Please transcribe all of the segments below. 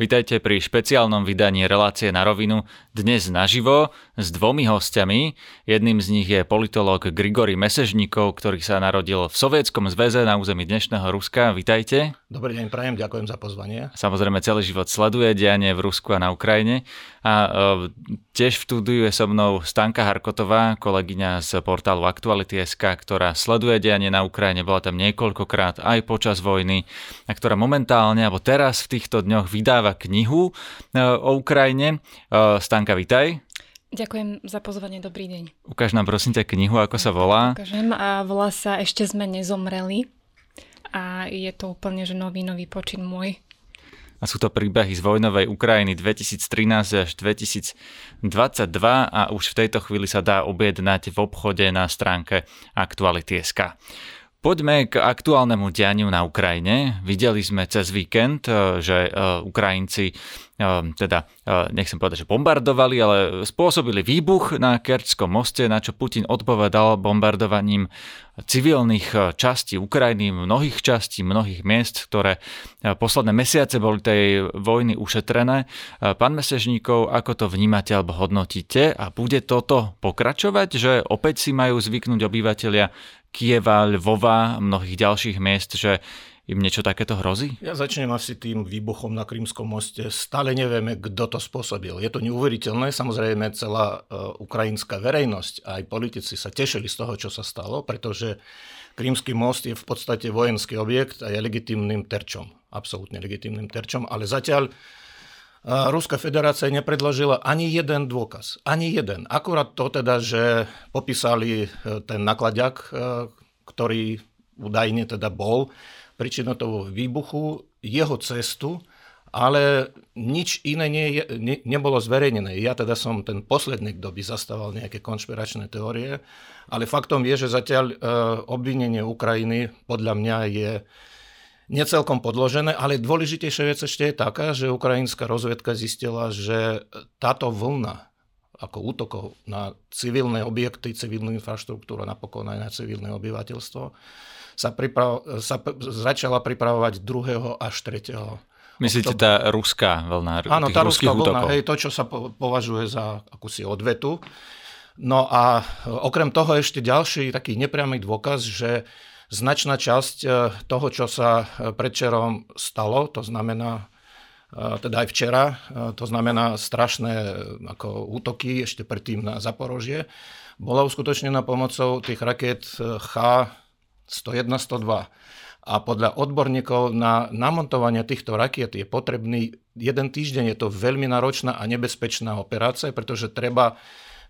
Vítajte pri špeciálnom vydaní relácie na rovinu dnes naživo s dvomi hostiami. Jedným z nich je politológ Grigory Mesežníkov, ktorý sa narodil v Sovietskom zväze na území dnešného Ruska. Vítajte. Dobrý deň, prajem, ďakujem za pozvanie. Samozrejme celý život sleduje dianie v Rusku a na Ukrajine. A e, tiež v štúdiu je so mnou Stanka Harkotová, kolegyňa z portálu Aktuality.sk, ktorá sleduje dianie na Ukrajine, bola tam niekoľkokrát aj počas vojny a ktorá momentálne, alebo teraz v týchto dňoch vydáva knihu e, o Ukrajine. E, Stanka, vitaj. Ďakujem za pozvanie, dobrý deň. Ukáž nám prosím ťa knihu, ako sa volá. Ukážem a volá sa Ešte sme nezomreli a je to úplne že nový, nový počin môj. A sú to príbehy z vojnovej Ukrajiny 2013 až 2022 a už v tejto chvíli sa dá objednať v obchode na stránke Aktuality.sk. Poďme k aktuálnemu dianiu na Ukrajine. Videli sme cez víkend, eh, že eh, Ukrajinci eh, teda, nechcem povedať, že bombardovali, ale spôsobili výbuch na Kerčskom moste, na čo Putin odpovedal bombardovaním civilných častí Ukrajiny, mnohých častí, mnohých miest, ktoré posledné mesiace boli tej vojny ušetrené. Pán Mesežníkov, ako to vnímate alebo hodnotíte a bude toto pokračovať, že opäť si majú zvyknúť obyvateľia Kieva, Lvova, mnohých ďalších miest, že im niečo takéto hrozí? Ja začnem asi tým výbuchom na Krímskom moste. Stále nevieme, kto to spôsobil. Je to neuveriteľné. Samozrejme, celá uh, ukrajinská verejnosť a aj politici sa tešili z toho, čo sa stalo, pretože Krímsky most je v podstate vojenský objekt a je legitimným terčom. Absolútne legitimným terčom, ale zatiaľ Ruská federácia nepredložila ani jeden dôkaz. Ani jeden. Akurát to teda, že popísali e, ten nakladiak, e, ktorý údajne teda bol príčinou toho výbuchu, jeho cestu, ale nič iné nie, ne, nebolo zverejnené. Ja teda som ten posledný, kto by zastával nejaké konšpiračné teórie, ale faktom je, že zatiaľ e, obvinenie Ukrajiny podľa mňa je necelkom podložené, ale dôležitejšia vec ešte je taká, že ukrajinská rozvedka zistila, že táto vlna ako útokov na civilné objekty, civilnú infraštruktúru, napokon aj na civilné obyvateľstvo, sa, priprav, sa začala pripravovať 2. až 3. Myslíte tá ruská vlna? Áno, tá ruská vlna, hej, to, čo sa považuje za akúsi odvetu. No a okrem toho ešte ďalší taký nepriamy dôkaz, že značná časť e, toho, čo sa e, predčerom stalo, to znamená e, teda aj včera, to znamená strašné ako útoky ešte predtým na Zaporožie, bola uskutočnená pomocou tých raket H-101-102. A podľa odborníkov na namontovanie týchto rakiet je potrebný jeden týždeň. Je to veľmi náročná a nebezpečná operácia, pretože treba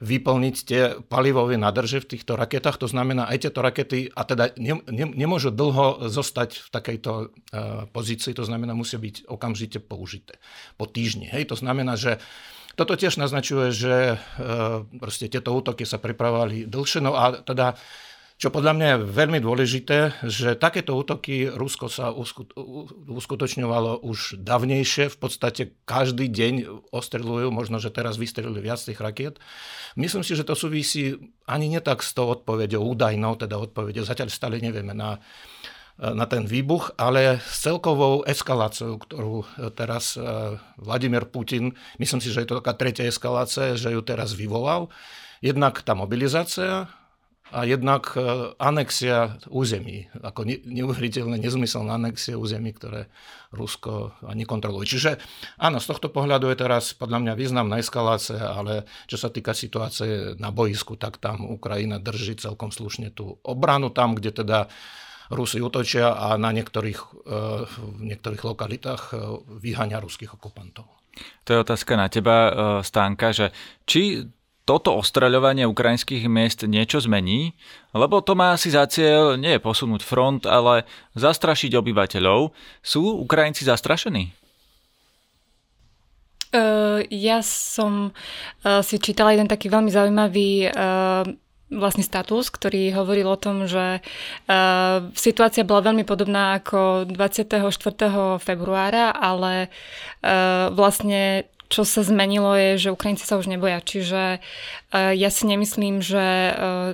vyplniť tie palivové nádrže v týchto raketách. To znamená, aj tieto rakety, a teda ne, ne, nemôžu dlho zostať v takejto uh, pozícii, to znamená, musia byť okamžite použité po týždni. Hej, to znamená, že toto tiež naznačuje, že uh, proste tieto útoky sa pripravovali dlhšie. No a teda čo podľa mňa je veľmi dôležité, že takéto útoky Rusko sa uskutočňovalo už davnejšie, v podstate každý deň ostreľujú, možno, že teraz vystrelili viac tých rakiet. Myslím si, že to súvisí ani netak s tou odpovedou, údajnou teda odpovedou, zatiaľ stále nevieme na, na ten výbuch, ale s celkovou eskaláciou, ktorú teraz eh, Vladimír Putin, myslím si, že je to taká tretia eskalácia, že ju teraz vyvolal. Jednak tá mobilizácia, a jednak e, anexia území, ako neuveriteľné nezmyselná anexia území, ktoré Rusko nekontroluje. Čiže áno, z tohto pohľadu je teraz podľa mňa významná eskalácia, ale čo sa týka situácie na boisku, tak tam Ukrajina drží celkom slušne tú obranu tam, kde teda Rusi útočia a na niektorých, e, v niektorých lokalitách e, vyhania ruských okupantov. To je otázka na teba, Stánka, že či toto ostreľovanie ukrajinských miest niečo zmení, lebo to má asi za cieľ nie posunúť front, ale zastrašiť obyvateľov. Sú Ukrajinci zastrašení? Uh, ja som uh, si čítala jeden taký veľmi zaujímavý uh, vlastný status, ktorý hovoril o tom, že uh, situácia bola veľmi podobná ako 24. februára, ale uh, vlastne čo sa zmenilo je, že Ukrajinci sa už neboja. Čiže uh, ja si nemyslím, že uh,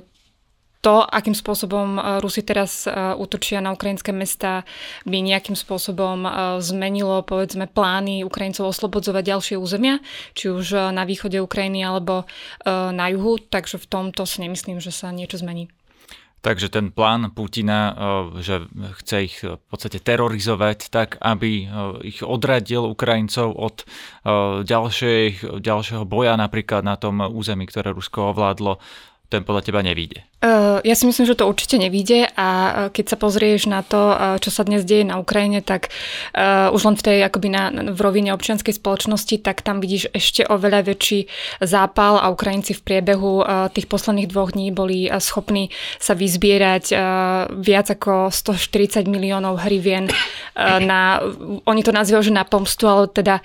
to, akým spôsobom Rusi teraz útočia na ukrajinské mesta, by nejakým spôsobom zmenilo, povedzme, plány Ukrajincov oslobodzovať ďalšie územia, či už na východe Ukrajiny alebo na juhu, takže v tomto si nemyslím, že sa niečo zmení. Takže ten plán Putina, že chce ich v podstate terorizovať tak, aby ich odradil Ukrajincov od ďalšej, ďalšieho boja napríklad na tom území, ktoré Rusko ovládlo, ten podľa teba nevíde. Uh, ja si myslím, že to určite nevíde a uh, keď sa pozrieš na to, uh, čo sa dnes deje na Ukrajine, tak už len v tej akoby na, v rovine občianskej spoločnosti, tak tam vidíš ešte oveľa väčší zápal a Ukrajinci v priebehu tých posledných dvoch dní boli schopní sa vyzbierať viac ako 140 miliónov hrivien na, oni to nazývajú, že na pomstu, ale teda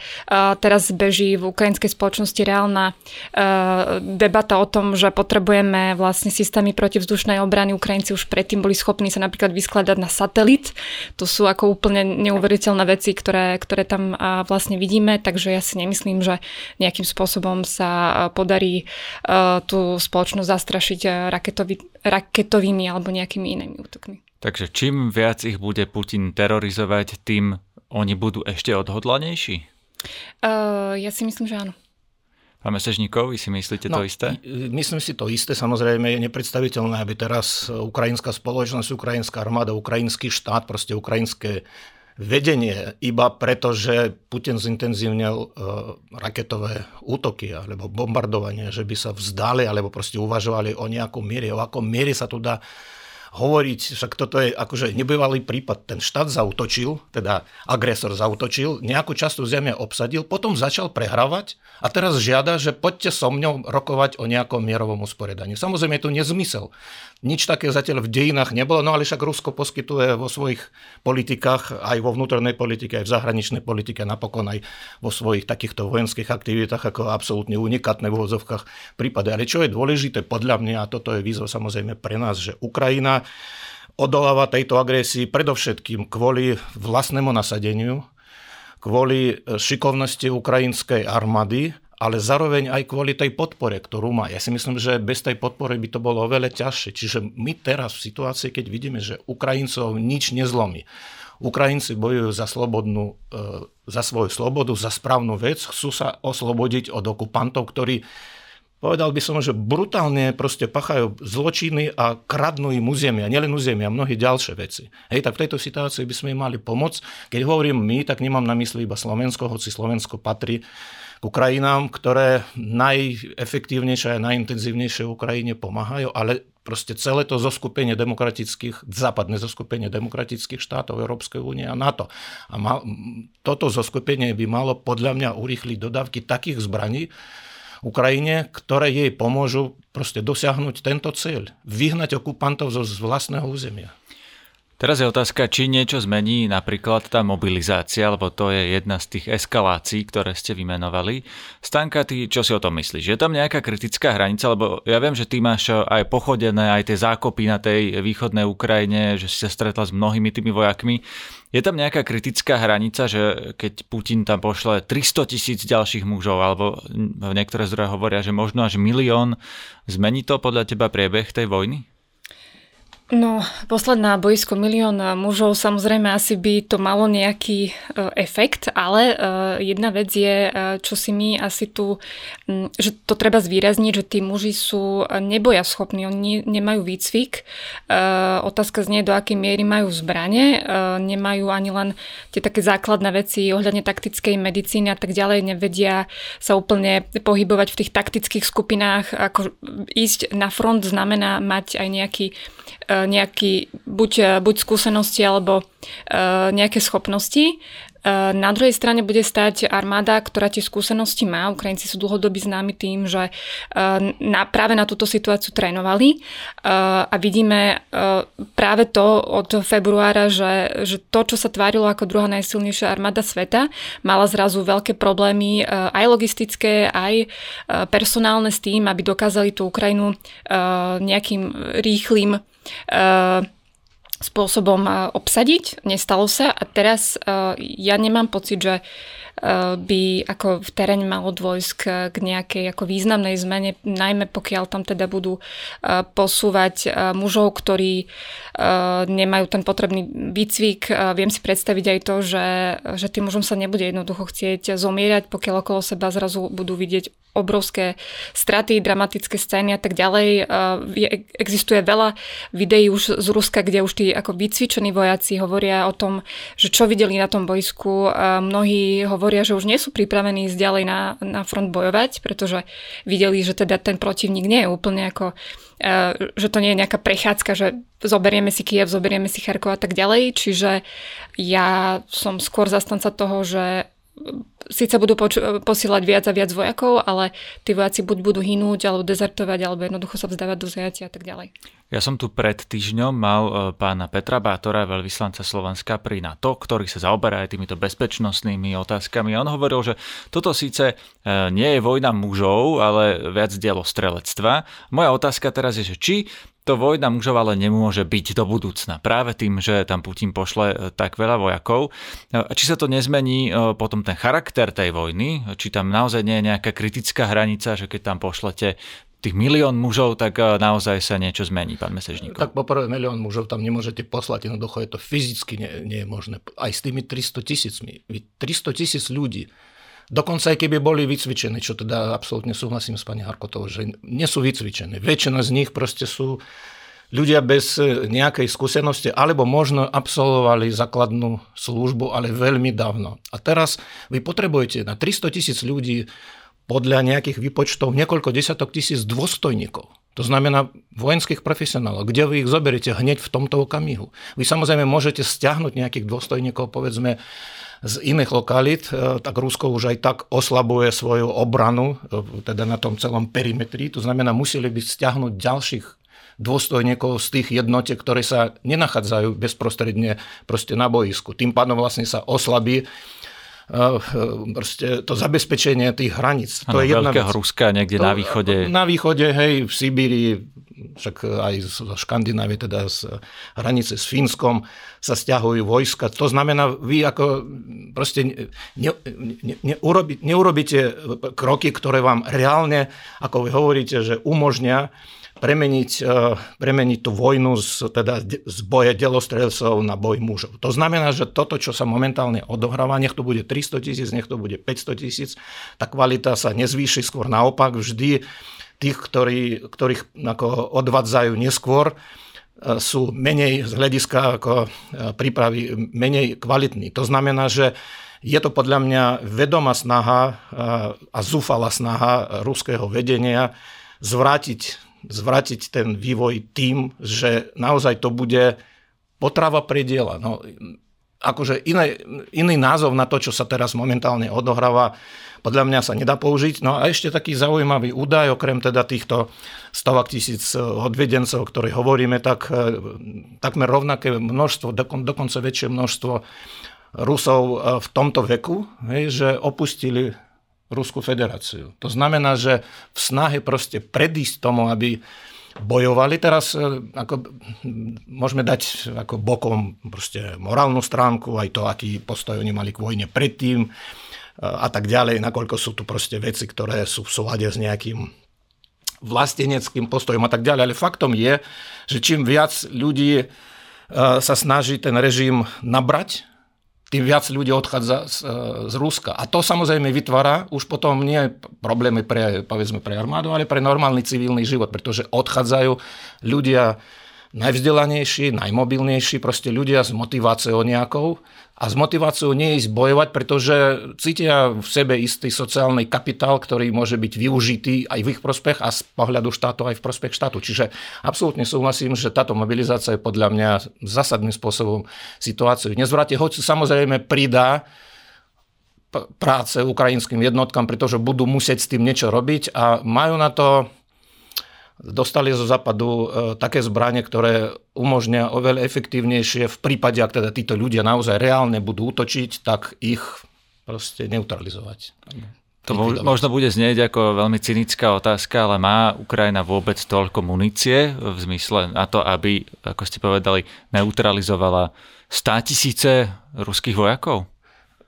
teraz beží v ukrajinskej spoločnosti reálna debata o tom, že potrebujeme vlastne systémy protivzdušnej obrany Ukrajinci už predtým boli schopní sa napríklad vyskladať na satelit. To sú ako úplne neuveriteľné veci, ktoré, ktoré tam vlastne vidíme, takže ja si nemyslím, že nejakým spôsobom sa podarí tú spoločnosť zastrašiť raketový, raketovými alebo nejakými inými útokmi. Takže čím viac ich bude Putin terorizovať, tým oni budú ešte odhodlanejší? Uh, ja si myslím, že áno. Pán Mesežníkov, vy si myslíte no, to isté? Myslím si to isté. Samozrejme je nepredstaviteľné, aby teraz ukrajinská spoločnosť, ukrajinská armáda, ukrajinský štát, proste ukrajinské vedenie iba preto, že Putin zintenzívnil uh, raketové útoky alebo bombardovanie, že by sa vzdali alebo proste uvažovali o nejakom miere, o akom miere sa tu dá hovoriť, však toto je akože nebývalý prípad, ten štát zautočil, teda agresor zautočil, nejakú časť zemia obsadil, potom začal prehrávať a teraz žiada, že poďte so mňou rokovať o nejakom mierovom usporiadaní. Samozrejme je to nezmysel. Nič také zatiaľ v dejinách nebolo, no ale však Rusko poskytuje vo svojich politikách, aj vo vnútornej politike, aj v zahraničnej politike, napokon aj vo svojich takýchto vojenských aktivitách ako absolútne unikátne v úvodzovkách prípady. Ale čo je dôležité podľa mňa, a toto je výzva samozrejme pre nás, že Ukrajina odoláva tejto agresii predovšetkým kvôli vlastnému nasadeniu, kvôli šikovnosti ukrajinskej armády, ale zároveň aj kvôli tej podpore, ktorú má. Ja si myslím, že bez tej podpory by to bolo oveľa ťažšie. Čiže my teraz v situácii, keď vidíme, že Ukrajincov nič nezlomí, Ukrajinci bojujú za, slobodnú, e, za svoju slobodu, za správnu vec, chcú sa oslobodiť od okupantov, ktorí povedal by som, že brutálne proste pachajú zločiny a kradnú im územia, nielen územia, mnohé ďalšie veci. Hej, tak v tejto situácii by sme im mali pomôcť. Keď hovorím my, tak nemám na mysli iba Slovensko, hoci Slovensko patrí k krajinám, ktoré najefektívnejšie a najintenzívnejšie Ukrajine pomáhajú, ale proste celé to zoskupenie demokratických, západné zoskupenie demokratických štátov Európskej únie a NATO. A mal, toto zoskupenie by malo podľa mňa urýchliť dodávky takých zbraní Ukrajine, ktoré jej pomôžu proste dosiahnuť tento cieľ. Vyhnať okupantov zo vlastného územia. Teraz je otázka, či niečo zmení napríklad tá mobilizácia, lebo to je jedna z tých eskalácií, ktoré ste vymenovali. Stanka, ty čo si o tom myslíš? Je tam nejaká kritická hranica? Lebo ja viem, že ty máš aj pochodené, aj tie zákopy na tej východnej Ukrajine, že si sa stretla s mnohými tými vojakmi. Je tam nejaká kritická hranica, že keď Putin tam pošle 300 tisíc ďalších mužov, alebo niektoré zdroje hovoria, že možno až milión, zmení to podľa teba priebeh tej vojny? No, posledná boisko milión mužov, samozrejme asi by to malo nejaký e, efekt, ale e, jedna vec je, e, čo si my asi tu, m, že to treba zvýrazniť, že tí muži sú neboja schopní, oni nemajú výcvik. Otázka znie, do akej miery majú zbranie, nemajú ani len tie také základné veci ohľadne taktickej medicíny a tak ďalej, nevedia sa úplne pohybovať v tých taktických skupinách, ako ísť na front znamená mať aj nejaký nejaký buď, e, buď skúsenosti alebo e, nejaké schopnosti. Na druhej strane bude stať armáda, ktorá tie skúsenosti má. Ukrajinci sú dlhodobí známi tým, že na, práve na túto situáciu trénovali a vidíme práve to od februára, že, že to, čo sa tvárilo ako druhá najsilnejšia armáda sveta, mala zrazu veľké problémy aj logistické, aj personálne s tým, aby dokázali tú Ukrajinu nejakým rýchlým spôsobom uh, obsadiť. Nestalo sa a teraz uh, ja nemám pocit, že by ako v teréne malo dôjsť k nejakej ako významnej zmene, najmä pokiaľ tam teda budú posúvať mužov, ktorí nemajú ten potrebný výcvik. Viem si predstaviť aj to, že, že tým mužom sa nebude jednoducho chcieť zomierať, pokiaľ okolo seba zrazu budú vidieť obrovské straty, dramatické scény a tak ďalej. Existuje veľa videí už z Ruska, kde už tí ako vycvičení vojaci hovoria o tom, že čo videli na tom bojsku. Mnohí hovoria, že už nie sú pripravení ísť ďalej na, na front bojovať, pretože videli, že teda ten protivník nie je úplne ako že to nie je nejaká prechádzka, že zoberieme si Kiev, zoberieme si Charkov a tak ďalej. Čiže ja som skôr zastanca toho, že síce budú poč- posielať viac a viac vojakov, ale tí vojaci buď budú hynúť, alebo dezertovať, alebo jednoducho sa vzdávať do zajatia a tak ďalej. Ja som tu pred týždňom mal e, pána Petra Bátora, veľvyslanca Slovenska pri NATO, ktorý sa zaoberá aj týmito bezpečnostnými otázkami. On hovoril, že toto síce e, nie je vojna mužov, ale viac dielo strelectva. Moja otázka teraz je, že či to vojna mužov ale nemôže byť do budúcna. Práve tým, že tam Putin pošle e, tak veľa vojakov. E, či sa to nezmení e, potom ten charakter tej vojny, či tam naozaj nie je nejaká kritická hranica, že keď tam pošlete tých milión mužov, tak naozaj sa niečo zmení, pán Mesežníkov. Tak poprvé milión mužov tam nemôžete poslať, jednoducho je to fyzicky nie, nie je možné. Aj s tými 300 tisícmi. 300 tisíc ľudí Dokonca aj keby boli vycvičení, čo teda absolútne súhlasím s pani Harkotovou, že nie sú vycvičení. Väčšina z nich proste sú ľudia bez e, nejakej skúsenosti, alebo možno absolvovali základnú službu, ale veľmi dávno. A teraz vy potrebujete na 300 tisíc ľudí podľa nejakých výpočtov niekoľko desiatok tisíc dôstojníkov. To znamená vojenských profesionálov. Kde vy ich zoberiete hneď v tomto okamihu? Vy samozrejme môžete stiahnuť nejakých dôstojníkov, povedzme, z iných lokalít, e, tak Rusko už aj tak oslabuje svoju obranu, e, teda na tom celom perimetri. To znamená, museli by stiahnuť ďalších dôstojníkov z tých jednotiek, ktoré sa nenachádzajú bezprostredne proste na boisku. Tým pádom vlastne sa oslabí proste to zabezpečenie tých hraníc. Ano, to je jedna Veľkého vec. Ruska niekde to, na východe. Na východe, hej, v Sibíri, však aj zo Škandinávie, teda z hranice s Fínskom sa stiahujú vojska. To znamená, vy ako proste ne, ne, ne, urobi, neurobíte kroky, ktoré vám reálne, ako vy hovoríte, že umožňa premeniť, e, premeniť tú vojnu z, teda z boje delostrelcov na boj mužov. To znamená, že toto, čo sa momentálne odohráva, nech to bude 300 tisíc, nech to bude 500 tisíc, tá kvalita sa nezvýši, skôr naopak vždy tých, ktorí, ktorých ako odvádzajú neskôr, e, sú menej z hľadiska ako e, prípravy menej kvalitní. To znamená, že je to podľa mňa vedomá snaha a zúfala snaha ruského vedenia zvrátiť, zvrátiť ten vývoj tým, že naozaj to bude potrava prediela. No, akože iné, iný názov na to, čo sa teraz momentálne odohráva, podľa mňa sa nedá použiť. No a ešte taký zaujímavý údaj, okrem teda týchto stovak tisíc eh, odvedencov, o ktorých hovoríme, tak eh, takmer rovnaké množstvo, dokonca väčšie množstvo Rusov eh, v tomto veku, hej, že opustili Ruskú federáciu. To znamená, že v snahe proste predísť tomu, aby bojovali. Teraz ako, môžeme dať ako bokom proste morálnu stránku, aj to, aký postoj oni mali k vojne predtým, a tak ďalej, nakoľko sú tu proste veci, ktoré sú v súlade s nejakým vlasteneckým postojom a tak ďalej. Ale faktom je, že čím viac ľudí e, sa snaží ten režim nabrať, tým viac ľudí odchádza z, e, z Ruska. A to samozrejme vytvára už potom nie problémy pre, povedzme, pre armádu, ale pre normálny civilný život, pretože odchádzajú ľudia najvzdelanejší, najmobilnejší, proste ľudia s motiváciou nejakou a s motiváciou nie ísť bojovať, pretože cítia v sebe istý sociálny kapitál, ktorý môže byť využitý aj v ich prospech a z pohľadu štátu aj v prospech štátu. Čiže absolútne súhlasím, že táto mobilizácia je podľa mňa zásadným spôsobom situáciu nezvráti, hoď samozrejme pridá práce ukrajinským jednotkám, pretože budú musieť s tým niečo robiť a majú na to dostali zo západu e, také zbranie, ktoré umožňa oveľa efektívnejšie v prípade, ak teda títo ľudia naozaj reálne budú útočiť, tak ich proste neutralizovať. To možno bude znieť ako veľmi cynická otázka, ale má Ukrajina vôbec toľko munície v zmysle na to, aby, ako ste povedali, neutralizovala 100 tisíce ruských vojakov?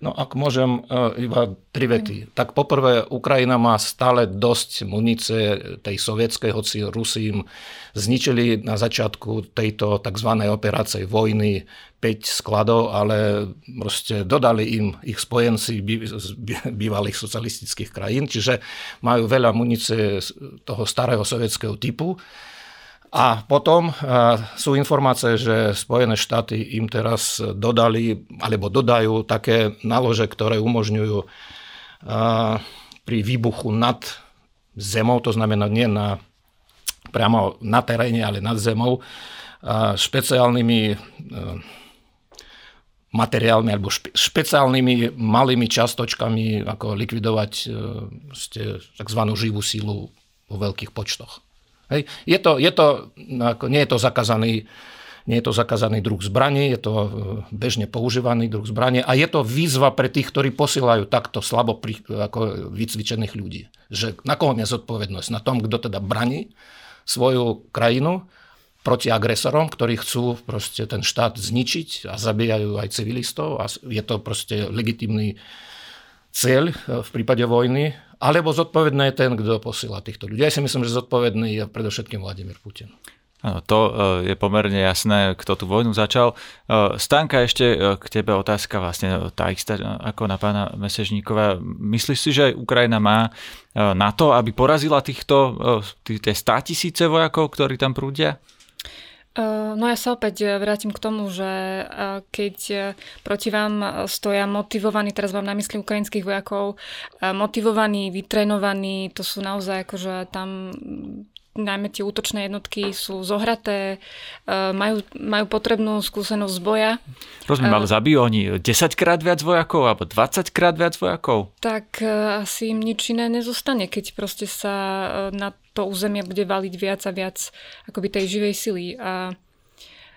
No ak môžem e, iba tri vety. Tak poprvé, Ukrajina má stále dosť munície tej sovietskej, hoci Rusi im zničili na začiatku tejto tzv. operácie vojny 5 skladov, ale proste dodali im ich spojenci z bývalých socialistických krajín, čiže majú veľa munície toho starého sovietského typu. A potom sú informácie, že Spojené štáty im teraz dodali alebo dodajú také nálože, ktoré umožňujú pri výbuchu nad zemou, to znamená nie na, priamo na teréne, ale nad zemou, špeciálnymi materiálmi alebo špe, špeciálnymi malými častočkami, ako likvidovať tzv. živú sílu vo veľkých počtoch. Hej. Je to, je to, ako, nie je to zakázaný nie je to zakázaný druh zbraní, je to e, bežne používaný druh zbraní a je to výzva pre tých, ktorí posielajú takto slabo pri, ako vycvičených ľudí. Že na koho je zodpovednosť? Na tom, kto teda braní svoju krajinu proti agresorom, ktorí chcú proste ten štát zničiť a zabíjajú aj civilistov a je to proste legitimný cieľ e, v prípade vojny alebo zodpovedný je ten, kto posiela týchto ľudí. Ja si myslím, že zodpovedný je predovšetkým Vladimír Putin. To e, je pomerne jasné, kto tú vojnu začal. E, Stanka, ešte e, k tebe otázka vlastne tá istá ako na pána Mesežníkova. Myslíš si, že Ukrajina má na to, aby porazila týchto tie 100 tisíce vojakov, ktorí tam prúdia? No ja sa opäť vrátim k tomu, že keď proti vám stoja motivovaní, teraz mám na mysli ukrajinských vojakov, motivovaní, vytrenovaní, to sú naozaj akože tam najmä tie útočné jednotky sú zohraté, e, majú, majú potrebnú skúsenosť z boja. Rozumiem, ale zabijú oni 10 krát viac vojakov alebo 20 krát viac vojakov? Tak e, asi im nič iné nezostane, keď proste sa na to územie bude valiť viac a viac akoby tej živej sily. A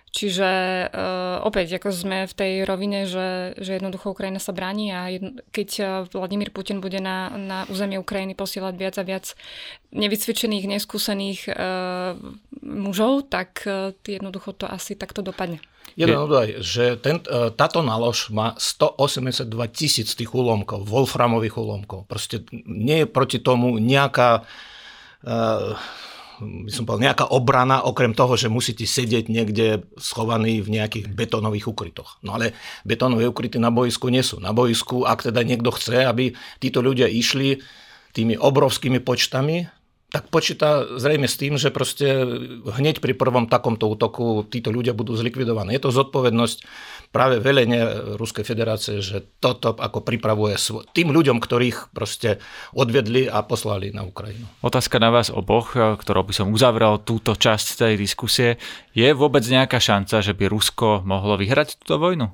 Čiže uh, opäť, ako sme v tej rovine, že, že jednoducho Ukrajina sa bráni a jedno, keď eh, Vladimír Putin bude na, na územie Ukrajiny posielať viac a viac nevycvičených, neskúsených uh, mužov, tak uh, jednoducho to asi takto dopadne. Jeden údaj, že ten, táto nálož má 182 tisíc tých úlomkov, wolframových úlomkov. Proste nie je proti tomu nejaká uh, by som povedal, nejaká obrana, okrem toho, že musíte sedieť niekde schovaní v nejakých betónových ukrytoch. No ale betónové ukryty na boisku nie sú. Na boisku, ak teda niekto chce, aby títo ľudia išli tými obrovskými počtami, tak počíta zrejme s tým, že proste hneď pri prvom takomto útoku títo ľudia budú zlikvidovaní. Je to zodpovednosť práve velenie Ruskej federácie, že toto ako pripravuje tým ľuďom, ktorých proste odvedli a poslali na Ukrajinu. Otázka na vás oboch, ktorou by som uzavrel túto časť tej diskusie. Je vôbec nejaká šanca, že by Rusko mohlo vyhrať túto vojnu?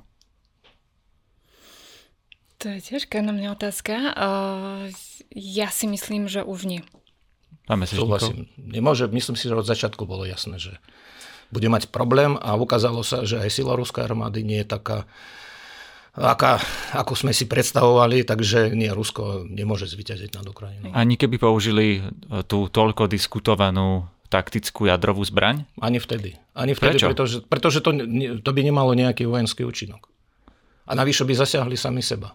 To je ťažká na mňa otázka. Ja si myslím, že už nie. Máme Súhlasím. Nemôže, myslím si, že od začiatku bolo jasné, že bude mať problém a ukázalo sa, že aj sila ruskej armády nie je taká, aká, ako sme si predstavovali, takže nie, Rusko nemôže zvyťaziť nad Ukrajinou. Ani keby použili e, tú toľko diskutovanú taktickú jadrovú zbraň? Ani vtedy. Ani vtedy, Prečo? pretože, pretože to, to by nemalo nejaký vojenský účinok. A navyše by zasiahli sami seba.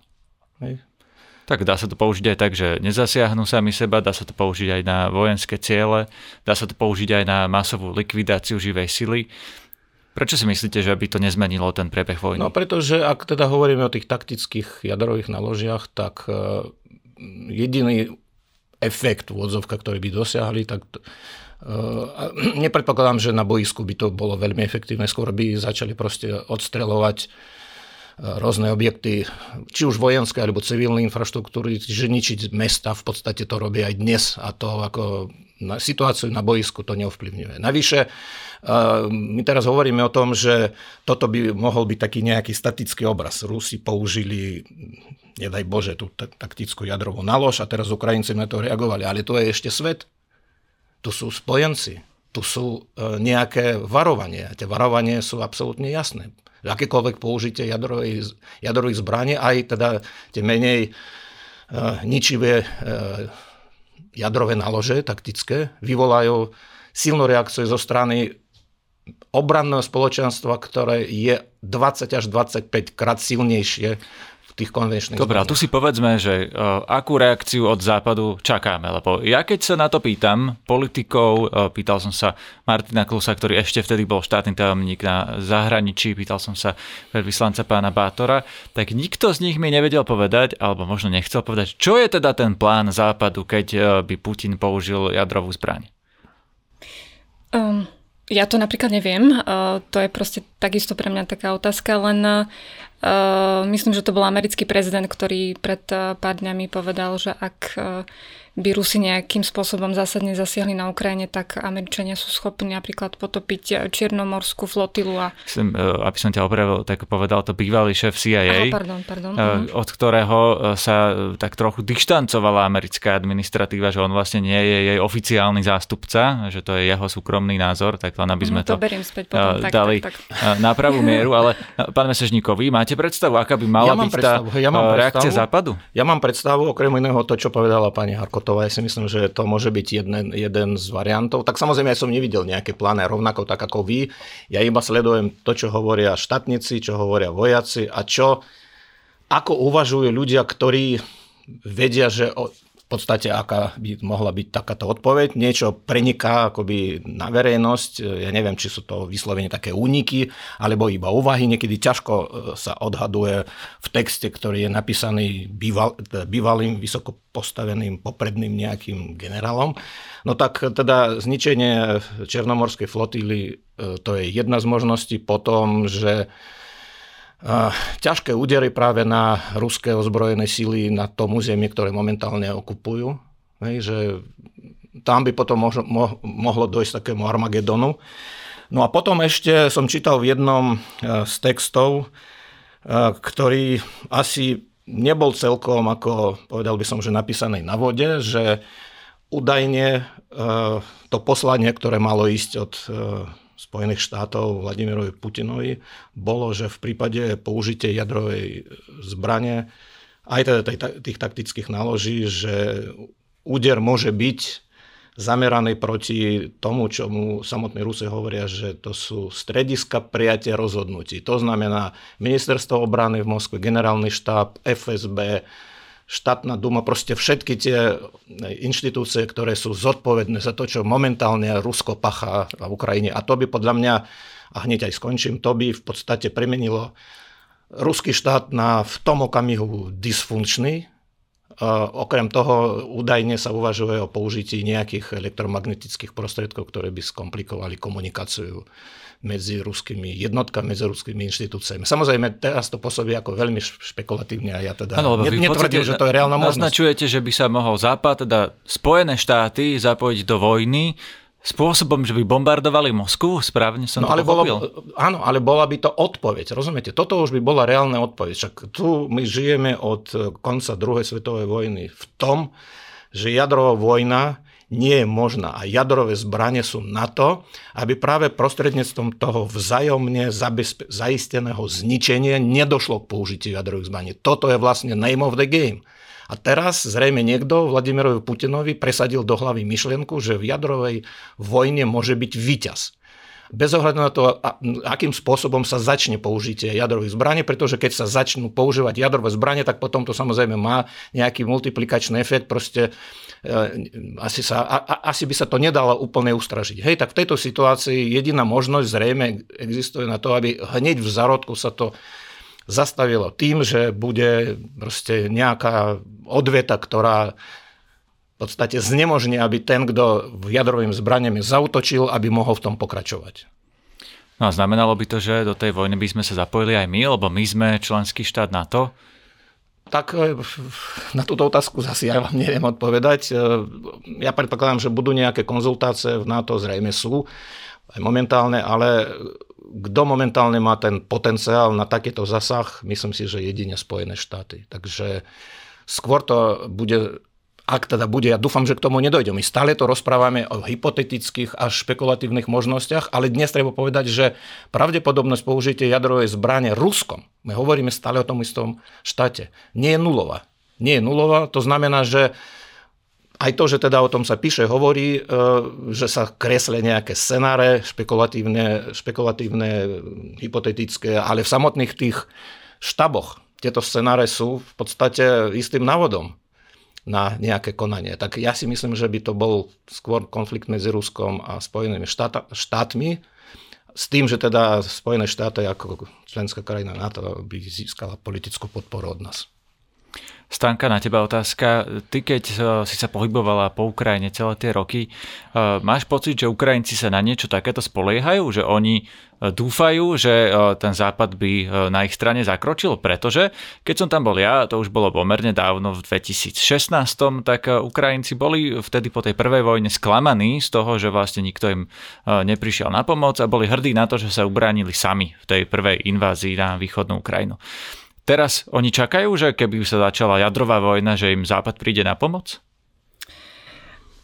Hej tak dá sa to použiť aj tak, že nezasiahnu sami seba, dá sa to použiť aj na vojenské ciele, dá sa to použiť aj na masovú likvidáciu živej sily. Prečo si myslíte, že by to nezmenilo ten priebeh vojny? No pretože ak teda hovoríme o tých taktických jadrových naložiach, tak e, jediný efekt vôdzovka, ktorý by dosiahli, tak Uh, nepredpokladám, že na boisku by to bolo veľmi efektívne, skôr by začali proste odstrelovať rôzne objekty, či už vojenské alebo civilné infraštruktúry, že ničiť mesta v podstate to robí aj dnes a to ako na situáciu na boisku to neovplyvňuje. Navyše, my teraz hovoríme o tom, že toto by mohol byť taký nejaký statický obraz. Rusi použili, nedaj Bože, tú taktickú jadrovú nalož a teraz Ukrajinci na to reagovali. Ale to je ešte svet. Tu sú spojenci, tu sú e, nejaké varovanie. A tie varovanie sú absolútne jasné akékoľvek použitie jadrovej, jadrových zbraní, aj teda tie menej uh, ničivé uh, jadrové nálože taktické vyvolajú silnú reakciu zo strany obranného spoločenstva, ktoré je 20 až 25 krát silnejšie tých konvenčných Dobre, tu si povedzme, že uh, akú reakciu od západu čakáme, lebo ja keď sa na to pýtam politikov, uh, pýtal som sa Martina Klusa, ktorý ešte vtedy bol štátny tajomník na zahraničí, pýtal som sa veľvyslanca pána Bátora, tak nikto z nich mi nevedel povedať, alebo možno nechcel povedať, čo je teda ten plán západu, keď uh, by Putin použil jadrovú zbraň. Um, ja to napríklad neviem. Uh, to je proste takisto pre mňa taká otázka, len uh, myslím, že to bol americký prezident, ktorý pred uh, pár dňami povedal, že ak by Rusi nejakým spôsobom zásadne zasiahli na Ukrajine, tak Američania sú schopní napríklad potopiť eh, Čiernomorskú flotilu. A... Chcem, eh, aby som ťa opravil, tak povedal to bývalý šéf CIA, Aha, pardon, pardon. Eh, od ktorého sa tak trochu dištancovala americká administratíva, že on vlastne nie je jej oficiálny zástupca, že to je jeho súkromný názor, tak len aby sme no, to, to späť potom, tak, dali tak, tak. na pravú mieru, ale pán Mesežníkov, vy máte predstavu, aká by mala ja byť tá ja reakcia západu? Ja mám predstavu, okrem iného to, čo povedala pani Harkot Kotová, ja si myslím, že to môže byť jeden, jeden z variantov. Tak samozrejme, ja som nevidel nejaké plány rovnako tak ako vy. Ja iba sledujem to, čo hovoria štátnici, čo hovoria vojaci a čo, ako uvažujú ľudia, ktorí vedia, že podstate, aká by mohla byť takáto odpoveď. Niečo preniká akoby na verejnosť, ja neviem, či sú to vyslovene také úniky, alebo iba úvahy. Niekedy ťažko e, sa odhaduje v texte, ktorý je napísaný býval, bývalým vysoko postaveným popredným nejakým generálom. No tak teda zničenie Černomorskej flotily, e, to je jedna z možností. Potom, že ťažké údery práve na ruské ozbrojené síly na to územie, ktoré momentálne okupujú. Hej, že tam by potom mohlo, mohlo dojsť takému Armagedonu. No a potom ešte som čítal v jednom e, z textov, e, ktorý asi nebol celkom, ako povedal by som, že napísaný na vode, že údajne e, to poslanie, ktoré malo ísť od Spojených štátov Vladimirovi Putinovi bolo, že v prípade použitia jadrovej zbrane aj teda tých taktických náloží, že úder môže byť zameraný proti tomu, čomu samotní Rusi hovoria, že to sú strediska prijatia rozhodnutí. To znamená ministerstvo obrany v Moskve, generálny štáb, FSB, štátna duma, proste všetky tie inštitúcie, ktoré sú zodpovedné za to, čo momentálne Rusko pachá v Ukrajine. A to by podľa mňa, a hneď aj skončím, to by v podstate premenilo ruský štát na v tom okamihu dysfunkčný. Okrem toho údajne sa uvažuje o použití nejakých elektromagnetických prostriedkov, ktoré by skomplikovali komunikáciu medzi ruskými jednotkami, medzi ruskými inštitúciami. Samozrejme, teraz to pôsobí ako veľmi špekulatívne a ja teda ano, ne, netvrdím, že to je reálna možnosť. Naznačujete, že by sa mohol Západ, teda Spojené štáty zapojiť do vojny spôsobom, že by bombardovali Moskvu? Správne som no, to ale bolo, Áno, ale bola by to odpoveď. Rozumiete? Toto už by bola reálna odpoveď. Však tu my žijeme od konca druhej svetovej vojny v tom, že jadrová vojna nie je možná. A jadrové zbranie sú na to, aby práve prostredníctvom toho vzájomne zaisteného zničenia nedošlo k použitiu jadrových zbraní. Toto je vlastne name of the game. A teraz zrejme niekto Vladimirovi Putinovi presadil do hlavy myšlienku, že v jadrovej vojne môže byť víťaz bez ohľadu na to, akým spôsobom sa začne použitie jadrových zbraní, pretože keď sa začnú používať jadrové zbranie, tak potom to samozrejme má nejaký multiplikačný efekt, proste asi, sa, a, asi by sa to nedalo úplne ustražiť. Hej, tak v tejto situácii jediná možnosť zrejme existuje na to, aby hneď v zárodku sa to zastavilo tým, že bude proste nejaká odveta, ktorá v podstate znemožní, aby ten, kto v jadrovým zbraniami zautočil, aby mohol v tom pokračovať. No a znamenalo by to, že do tej vojny by sme sa zapojili aj my, lebo my sme členský štát NATO? Tak e, na túto otázku zase ja vám neviem odpovedať. E, ja predpokladám, že budú nejaké konzultácie v NATO, zrejme sú aj momentálne, ale kto momentálne má ten potenciál na takýto zasah, myslím si, že jedine Spojené štáty. Takže skôr to bude ak teda bude, ja dúfam, že k tomu nedojde. My stále to rozprávame o hypotetických a špekulatívnych možnostiach, ale dnes treba povedať, že pravdepodobnosť použitia jadrovej zbrane Ruskom, my hovoríme stále o tom istom štáte, nie je nulová. Nie je nulová, to znamená, že aj to, že teda o tom sa píše, hovorí, e, že sa kresle nejaké scenáre, špekulatívne, špekulatívne, hypotetické, ale v samotných tých štaboch tieto scenáre sú v podstate istým návodom na nejaké konanie. Tak ja si myslím, že by to bol skôr konflikt medzi Ruskom a Spojenými štát, štátmi, s tým, že teda Spojené štáty ako členská krajina NATO by získala politickú podporu od nás. Stanka, na teba otázka. Ty, keď eh, si sa pohybovala po Ukrajine celé tie roky, eh, máš pocit, že Ukrajinci sa na niečo takéto spoliehajú? Že oni eh, dúfajú, že ten západ by na ich strane zakročil? Pretože keď som tam bol ja, to už bolo pomerne dávno v 2016, tak Ukrajinci boli vtedy po tej prvej vojne sklamaní z toho, že vlastne nikto im neprišiel na pomoc a boli hrdí na to, že sa ubránili sami v tej prvej invázii na východnú Ukrajinu. Teraz oni čakajú, že keby sa začala jadrová vojna, že im Západ príde na pomoc?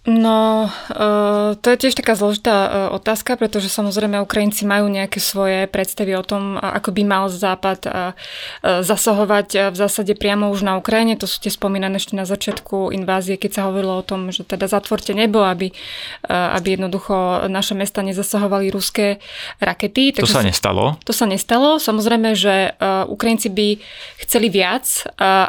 No, uh, to je tiež taká zložitá uh, otázka, pretože samozrejme Ukrajinci majú nejaké svoje predstavy o tom, ako by mal Západ uh, zasahovať v zásade priamo už na Ukrajine. To sú tie spomínané ešte na začiatku invázie, keď sa hovorilo o tom, že teda zatvorte nebo, aby, aby jednoducho naše mesta nezasahovali ruské rakety. Takže to sa nestalo? To sa nestalo. Samozrejme, že Ukrajinci by chceli viac,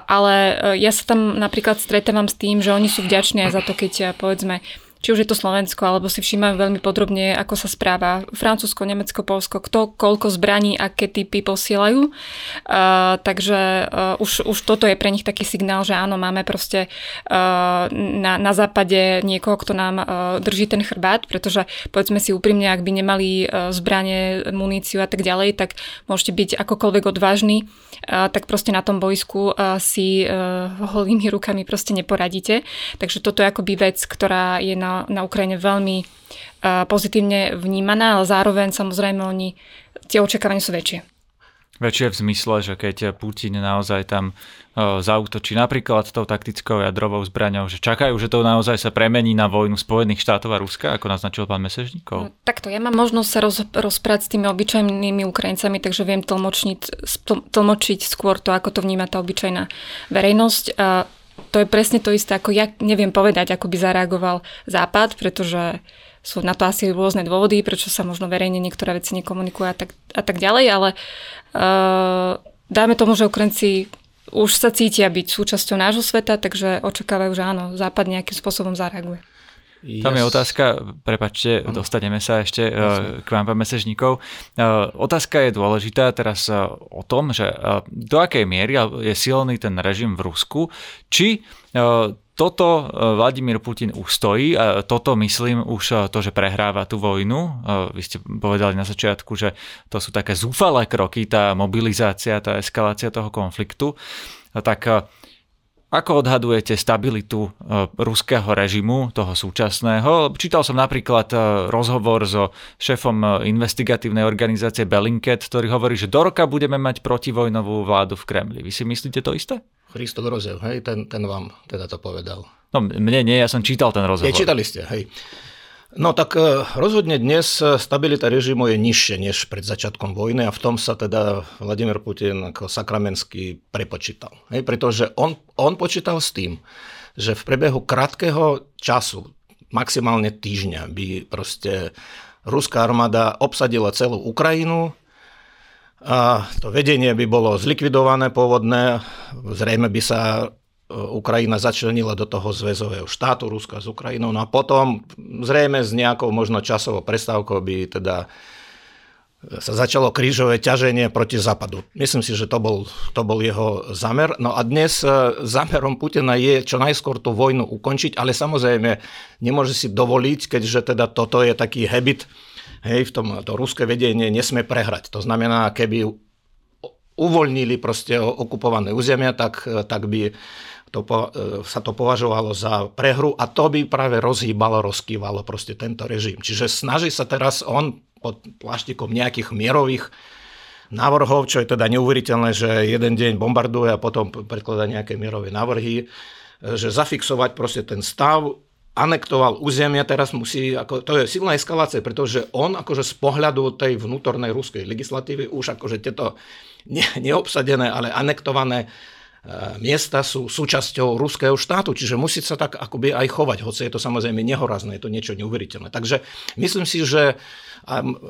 ale ja sa tam napríklad stretávam s tým, že oni sú vďační aj za to, keď povedzme povedzme, či už je to Slovensko, alebo si všímajú veľmi podrobne, ako sa správa Francúzsko, Nemecko, Polsko, kto koľko zbraní, aké typy posielajú. Uh, takže uh, už, už toto je pre nich taký signál, že áno, máme proste uh, na, na západe niekoho, kto nám uh, drží ten chrbát, pretože povedzme si úprimne, ak by nemali uh, zbranie, muníciu a tak ďalej, tak môžete byť akokoľvek odvážni, uh, tak proste na tom boisku uh, si uh, holými rukami proste neporadíte. Takže toto je akoby vec, ktorá je na na, na Ukrajine veľmi uh, pozitívne vnímaná, ale zároveň samozrejme oni, tie očakávania sú väčšie. Väčšie v zmysle, že keď Putin naozaj tam uh, zautočí napríklad tou taktickou jadrovou zbraňou, že čakajú, že to naozaj sa premení na vojnu Spojených štátov a Ruska, ako naznačil pán Mesežníkov? No, takto, ja mám možnosť sa roz, rozprávať s tými obyčajnými Ukrajincami, takže viem tlmočiť, tlmočiť skôr to, ako to vníma tá obyčajná verejnosť. To je presne to isté, ako ja neviem povedať, ako by zareagoval Západ, pretože sú na to asi rôzne dôvody, prečo sa možno verejne niektoré veci nekomunikujú a tak, a tak ďalej, ale uh, dáme tomu, že Ukrajinci už sa cítia byť súčasťou nášho sveta, takže očakávajú, že áno, Západ nejakým spôsobom zareaguje. Tam je otázka, prepačte, ano. dostaneme sa ešte Jasne. k vám, pán Mesežníkov. Otázka je dôležitá teraz o tom, že do akej miery je silný ten režim v Rusku, či toto Vladimír Putin ustojí a toto myslím už to, že prehráva tú vojnu. Vy ste povedali na začiatku, že to sú také zúfalé kroky, tá mobilizácia, tá eskalácia toho konfliktu. Tak ako odhadujete stabilitu e, ruského režimu, toho súčasného? Čítal som napríklad e, rozhovor so šéfom e, investigatívnej organizácie Bellingcat, ktorý hovorí, že do roka budeme mať protivojnovú vládu v Kremli. Vy si myslíte to isté? Christo Grozev, hej, ten, ten vám teda to povedal. No mne nie, ja som čítal ten rozhovor. Je, čítali ste, hej. No tak e, rozhodne dnes e, stabilita režimu je nižšie než pred začiatkom vojny a v tom sa teda Vladimír Putin ako sakramenský prepočítal. Hej, pretože on, on počítal s tým, že v priebehu krátkeho času, maximálne týždňa, by proste ruská armáda obsadila celú Ukrajinu, a to vedenie by bolo zlikvidované pôvodné, zrejme by sa Ukrajina začlenila do toho zväzového štátu Ruska s Ukrajinou. No a potom zrejme s nejakou možno časovou prestávkou by teda sa začalo krížové ťaženie proti západu. Myslím si, že to bol, to bol jeho zamer. No a dnes e, zámerom Putina je čo najskôr tú vojnu ukončiť, ale samozrejme nemôže si dovoliť, keďže teda toto je taký habit, hej, v tom to ruské vedenie nesmie prehrať. To znamená, keby uvoľnili proste okupované územia, tak, tak by to, e, sa to považovalo za prehru a to by práve rozhýbalo, rozkývalo proste tento režim. Čiže snaží sa teraz on pod pláštikom nejakých mierových návrhov, čo je teda neuveriteľné, že jeden deň bombarduje a potom predkladá nejaké mierové návrhy, e, že zafixovať proste ten stav, anektoval územia, teraz musí, ako, to je silná eskalácia, pretože on akože z pohľadu tej vnútornej ruskej legislatívy už akože tieto ne, neobsadené, ale anektované miesta sú súčasťou ruského štátu, čiže musí sa tak akoby aj chovať, hoci je to samozrejme nehorazné, je to niečo neuveriteľné. Takže myslím si, že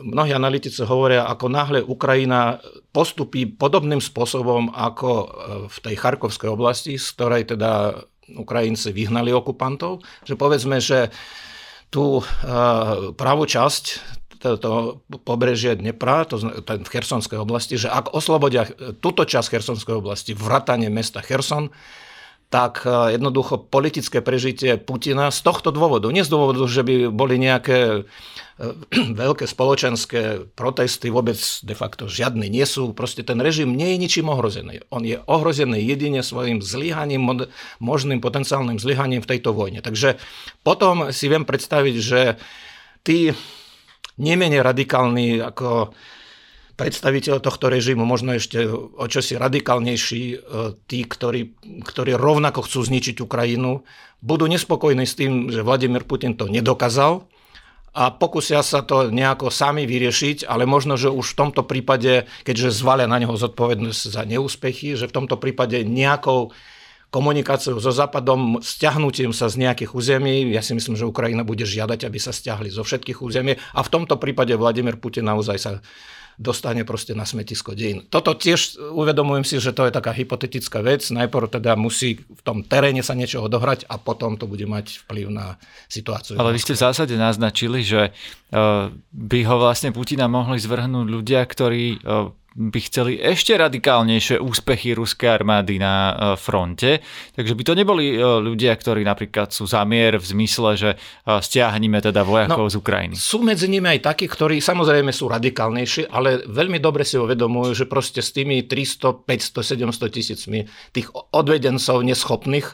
mnohí analytici hovoria, ako náhle Ukrajina postupí podobným spôsobom ako e, v tej Charkovskej oblasti, z ktorej teda Ukrajinci vyhnali okupantov, že povedzme, že tú e, pravú časť to pobrežie Dnepra, to v Chersonskej oblasti, že ak oslobodia túto časť Chersonskej oblasti, vratanie mesta Cherson, tak e, jednoducho politické prežitie Putina z tohto dôvodu, nie z dôvodu, že by boli nejaké veľké spoločenské protesty vôbec de facto žiadne nie sú. Proste ten režim nie je ničím ohrozený. On je ohrozený jedine svojim zlyhaním, možným potenciálnym zlyhaním v tejto vojne. Takže potom si viem predstaviť, že tí nemenej radikálni ako predstaviteľ tohto režimu, možno ešte o čosi radikálnejší, e, tí, ktorí, ktorí rovnako chcú zničiť Ukrajinu, budú nespokojní s tým, že Vladimír Putin to nedokázal a pokusia sa to nejako sami vyriešiť, ale možno, že už v tomto prípade, keďže zvalia na neho zodpovednosť za neúspechy, že v tomto prípade nejakou komunikáciou so Západom, stiahnutím sa z nejakých území. Ja si myslím, že Ukrajina bude žiadať, aby sa stiahli zo všetkých území a v tomto prípade Vladimír Putin naozaj sa dostane proste na smetisko dejín. Toto tiež uvedomujem si, že to je taká hypotetická vec. Najprv teda musí v tom teréne sa niečo odohrať a potom to bude mať vplyv na situáciu. Ale vy ste v zásade naznačili, že eh, by ho vlastne Putina mohli zvrhnúť ľudia, ktorí eh, by chceli ešte radikálnejšie úspechy ruskej armády na e, fronte. Takže by to neboli e, ľudia, ktorí napríklad sú zamier v zmysle, že e, stiahneme teda vojakov no, z Ukrajiny. Sú medzi nimi aj takí, ktorí samozrejme sú radikálnejší, ale veľmi dobre si uvedomujú, že proste s tými 300, 500, 700 tisícmi tých odvedencov neschopných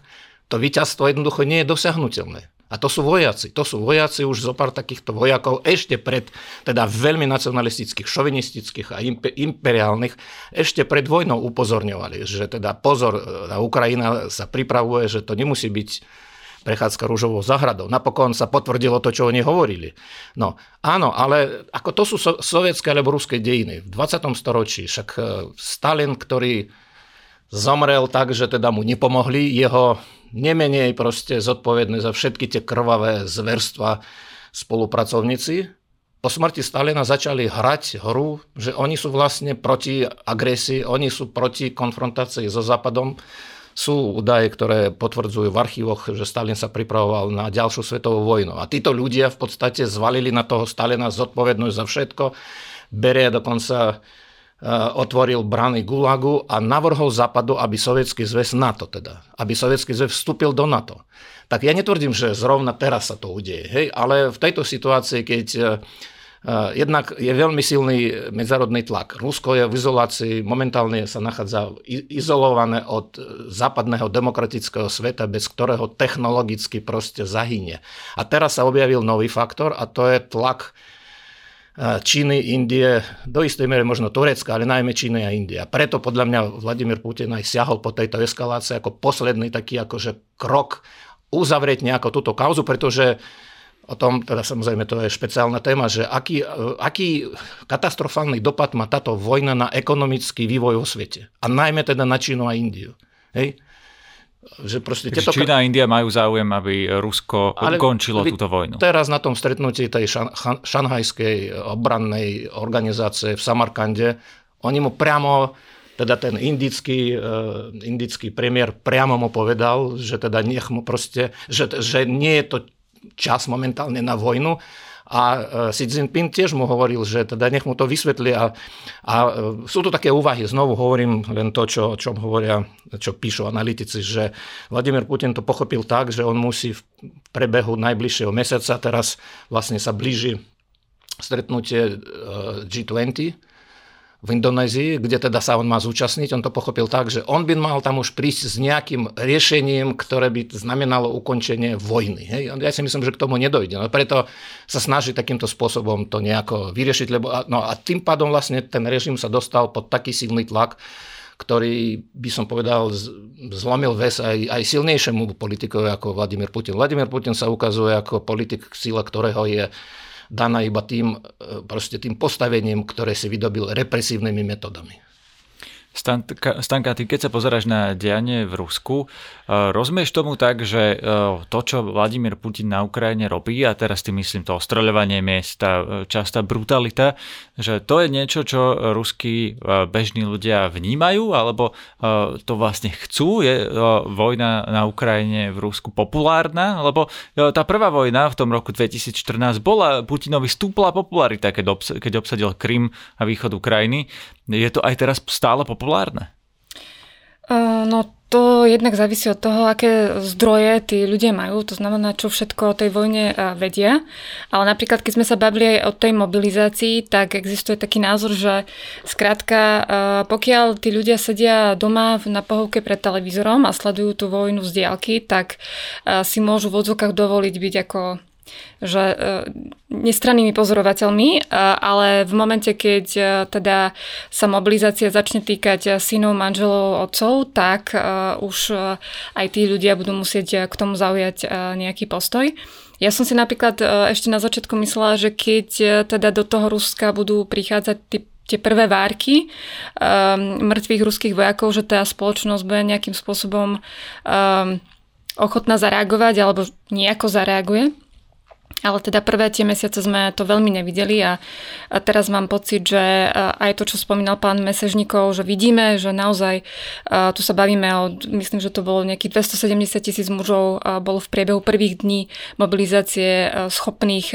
to víťazstvo jednoducho nie je dosiahnutelné. A to sú vojaci. To sú vojaci už zo pár takýchto vojakov ešte pred teda veľmi nacionalistických, šovinistických a imperiálnych ešte pred vojnou upozorňovali, že teda pozor, e, Ukrajina sa pripravuje, že to nemusí byť prechádzka rúžovou zahradou. Napokon sa potvrdilo to, čo oni hovorili. No áno, ale ako to sú so, sovietské alebo ruské dejiny. V 20. storočí však e, Stalin, ktorý zomrel tak, že teda mu nepomohli jeho nemenej proste zodpovedné za všetky tie krvavé zverstva spolupracovníci. Po smrti Stalina začali hrať hru, že oni sú vlastne proti agresii, oni sú proti konfrontácii so Západom. Sú údaje, ktoré potvrdzujú v archívoch, že Stalin sa pripravoval na ďalšiu svetovú vojnu. A títo ľudia v podstate zvalili na toho Stalina zodpovednosť za všetko. Berie dokonca otvoril brany Gulagu a navrhol Západu, aby Sovietský zväz NATO teda, aby Sovietský zväz vstúpil do NATO. Tak ja netvrdím, že zrovna teraz sa to udeje, hej, ale v tejto situácii, keď Uh, jednak je veľmi silný medzárodný tlak. Rusko je v izolácii, momentálne sa nachádza izolované od západného demokratického sveta, bez ktorého technologicky proste zahynie. A teraz sa objavil nový faktor a to je tlak Číny, Indie, do istej miery možno Turecka, ale najmä Číny a India. Preto podľa mňa Vladimír Putin aj siahol po tejto eskalácii ako posledný taký akože krok uzavrieť nejako túto kauzu, pretože o tom, teda samozrejme to je špeciálna téma, že aký, aký katastrofálny dopad má táto vojna na ekonomický vývoj vo svete. A najmä teda na Čínu a Indiu. Hej? Že proste tieto... Čína a India majú záujem, aby Rusko Ale ukončilo túto vojnu. Teraz na tom stretnutí tej šan, šanhajskej obrannej organizácie v Samarkande, oni mu priamo, teda ten indický, uh, indický premiér priamo mu povedal, že teda nech mu proste, že, že nie je to čas momentálne na vojnu, a e, Xi Jinping tiež mu hovoril, že teda nech mu to vysvetli a, a e, sú to také úvahy, znovu hovorím len to, čo, čo hovoria, čo píšu analytici, že Vladimír Putin to pochopil tak, že on musí v prebehu najbližšieho mesiaca, teraz vlastne sa blíži stretnutie e, G20, v Indonézii, kde teda sa on má zúčastniť. On to pochopil tak, že on by mal tam už prísť s nejakým riešením, ktoré by znamenalo ukončenie vojny. Hej? Ja si myslím, že k tomu nedojde. No preto sa snaží takýmto spôsobom to nejako vyriešiť. Lebo, no a tým pádom vlastne ten režim sa dostal pod taký silný tlak, ktorý by som povedal zlomil ves aj, aj silnejšiemu politikovi ako Vladimír Putin. Vladimír Putin sa ukazuje ako politik, síla ktorého je daná iba tým, e, tým postavením, ktoré si vydobil represívnymi metodami. Stanka, Stanka, ty keď sa pozeráš na dianie v Rusku, eh, rozumieš tomu tak, že eh, to, čo Vladimír Putin na Ukrajine robí, a teraz ty myslím to ostreľovanie miesta, eh, častá brutalita, že to je niečo, čo ruskí bežní ľudia vnímajú, alebo to vlastne chcú? Je vojna na Ukrajine v Rusku populárna? Lebo tá prvá vojna v tom roku 2014 bola, Putinovi stúpla popularita, keď obsadil Krym a východ Ukrajiny. Je to aj teraz stále populárne? No to jednak závisí od toho, aké zdroje tí ľudia majú, to znamená, čo všetko o tej vojne vedia. Ale napríklad, keď sme sa bavili aj o tej mobilizácii, tak existuje taký názor, že skrátka, pokiaľ tí ľudia sedia doma na pohovke pred televízorom a sledujú tú vojnu z diálky, tak si môžu v odzvukách dovoliť byť ako že e, nestrannými pozorovateľmi, e, ale v momente, keď e, teda sa mobilizácia začne týkať synov, manželov, otcov, tak už aj tí ľudia budú musieť k tomu zaujať nejaký postoj. Ja som si napríklad ešte na začiatku myslela, že keď teda do toho Ruska budú prichádzať tí tie prvé várky um, mŕtvych ruských vojakov, že tá spoločnosť bude nejakým spôsobom um, ochotná zareagovať alebo nejako zareaguje. Ale teda prvé tie mesiace sme to veľmi nevideli a, a teraz mám pocit, že aj to, čo spomínal pán Mesežníkov, že vidíme, že naozaj tu sa bavíme o, myslím, že to bolo nejakých 270 tisíc mužov bolo v priebehu prvých dní mobilizácie schopných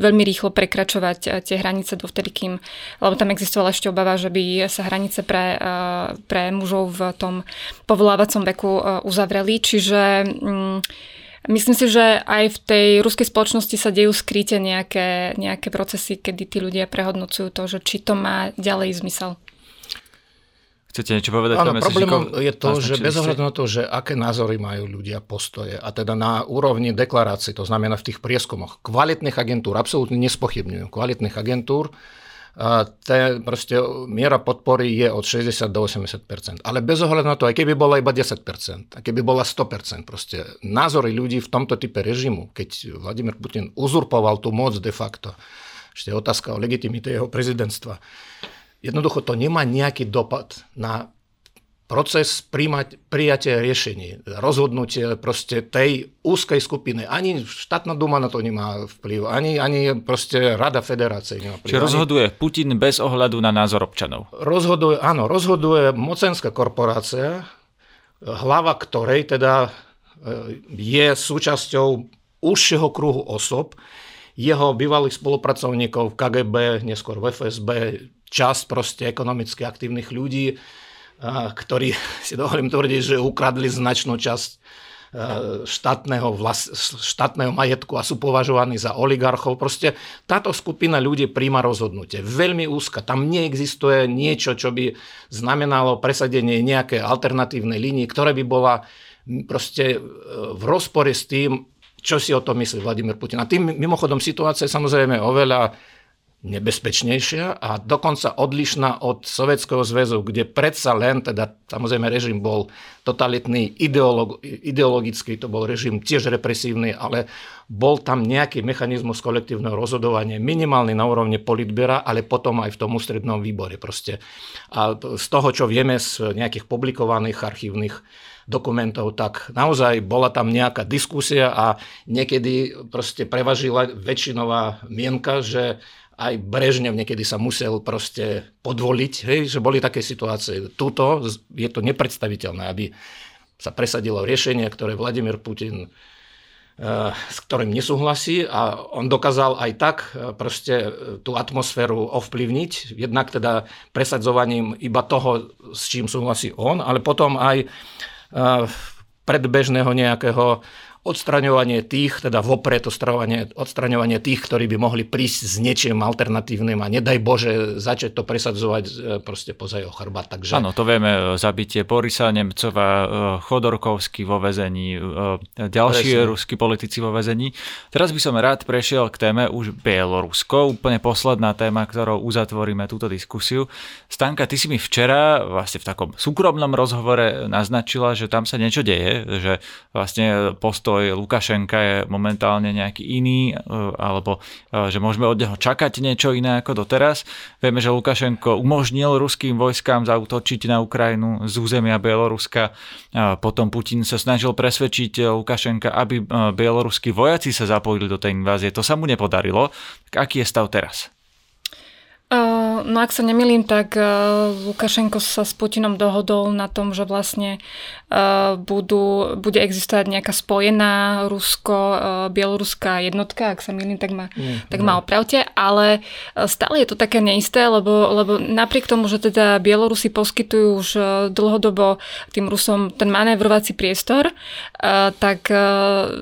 veľmi rýchlo prekračovať tie hranice dovtedy, kým, lebo tam existovala ešte obava, že by sa hranice pre, pre mužov v tom povolávacom veku uzavreli. Čiže mm, Myslím si, že aj v tej ruskej spoločnosti sa dejú skryte nejaké, nejaké procesy, kedy tí ľudia prehodnocujú to, že či to má ďalej zmysel. Chcete niečo povedať? Áno, problémom je to, že bez ohľadu na to, že aké názory majú ľudia, postoje, a teda na úrovni deklarácií, to znamená v tých prieskumoch, kvalitných agentúr, absolútne nespochybňujem, kvalitných agentúr, tá proste miera podpory je od 60 do 80% Ale bez ohľadu na to, aj keby bola iba 10% a keby bola 100 proste názory ľudí v tomto type režimu, keď Vladimír Putin uzurpoval tú moc de facto, ešte otázka o legitimite jeho prezidentstva, jednoducho to nemá nejaký dopad na proces príjmať, prijatia riešení, rozhodnutie proste tej úzkej skupiny. Ani štátna duma na to nemá vplyv, ani, ani proste Rada federácie nemá vplyv. Čiže rozhoduje Putin bez ohľadu na názor občanov? Rozhoduje, áno, rozhoduje mocenská korporácia, hlava ktorej teda e, je súčasťou užšieho kruhu osob, jeho bývalých spolupracovníkov v KGB, neskôr v FSB, časť proste ekonomicky aktívnych ľudí, ktorí si dovolím tvrdiť, že ukradli značnú časť štátneho, vlas, štátneho majetku a sú považovaní za oligarchov. Proste táto skupina ľudí príjma rozhodnutie. Veľmi úzka. Tam neexistuje niečo, čo by znamenalo presadenie nejakej alternatívnej línii, ktoré by bola proste e, v rozpore s tým, čo si o tom myslí Vladimír Putin. A tým mimochodom situácia je samozrejme oveľa nebezpečnejšia a dokonca odlišná od Sovietskeho zväzu, kde predsa len, teda samozrejme režim bol totalitný, ideolog, ideologický, to bol režim tiež represívny, ale bol tam nejaký mechanizmus kolektívneho rozhodovania, minimálny na úrovne politbera, ale potom aj v tom ústrednom výbore proste. A z toho, čo vieme z nejakých publikovaných archívnych dokumentov, tak naozaj bola tam nejaká diskusia a niekedy proste prevažila väčšinová mienka, že aj Brežnev niekedy sa musel proste podvoliť, hej, že boli také situácie. Tuto je to nepredstaviteľné, aby sa presadilo riešenie, ktoré Vladimír Putin eh, s ktorým nesúhlasí a on dokázal aj tak eh, proste eh, tú atmosféru ovplyvniť, jednak teda presadzovaním iba toho, s čím súhlasí on, ale potom aj predbežného nejakého odstraňovanie tých, teda vopred odstraňovanie, tých, ktorí by mohli prísť s niečím alternatívnym a nedaj Bože začať to presadzovať e, proste poza jeho chrbát. Takže... Áno, to vieme, e, zabitie Borisa Nemcova, e, Chodorkovský vo vezení, ďalší Presne. ruskí politici vo vezení. Teraz by som rád prešiel k téme už Bielorusko, úplne posledná téma, ktorou uzatvoríme túto diskusiu. Stanka, ty si mi včera vlastne v takom súkromnom rozhovore naznačila, že tam sa niečo deje, že vlastne postoj postoj Lukašenka je momentálne nejaký iný, e, alebo e, že môžeme od neho čakať niečo iné ako doteraz. Vieme, že Lukašenko umožnil ruským vojskám zautočiť na Ukrajinu z územia Bieloruska. Potom Putin sa snažil presvedčiť Lukašenka, aby bieloruskí vojaci sa zapojili do tej invázie. To sa mu nepodarilo. Tak aký je stav teraz? No ak sa nemilím, tak Lukašenko sa s Putinom dohodol na tom, že vlastne budú, bude existovať nejaká spojená rusko-bieloruská jednotka, ak sa milím, tak ma, mm, tak ma opravte, ale stále je to také neisté, lebo, lebo napriek tomu, že teda Bielorusi poskytujú už dlhodobo tým Rusom ten manévrovací priestor, tak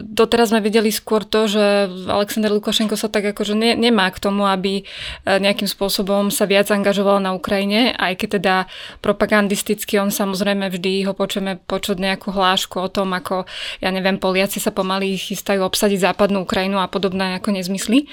doteraz sme videli skôr to, že Aleksandr Lukašenko sa tak akože ne, nemá k tomu, aby nejakým spôsobom spôsobom sa viac angažoval na Ukrajine, aj keď teda propagandisticky on samozrejme vždy ho počujeme počuť nejakú hlášku o tom, ako ja neviem, Poliaci sa pomaly chystajú obsadiť západnú Ukrajinu a podobné ako nezmysly.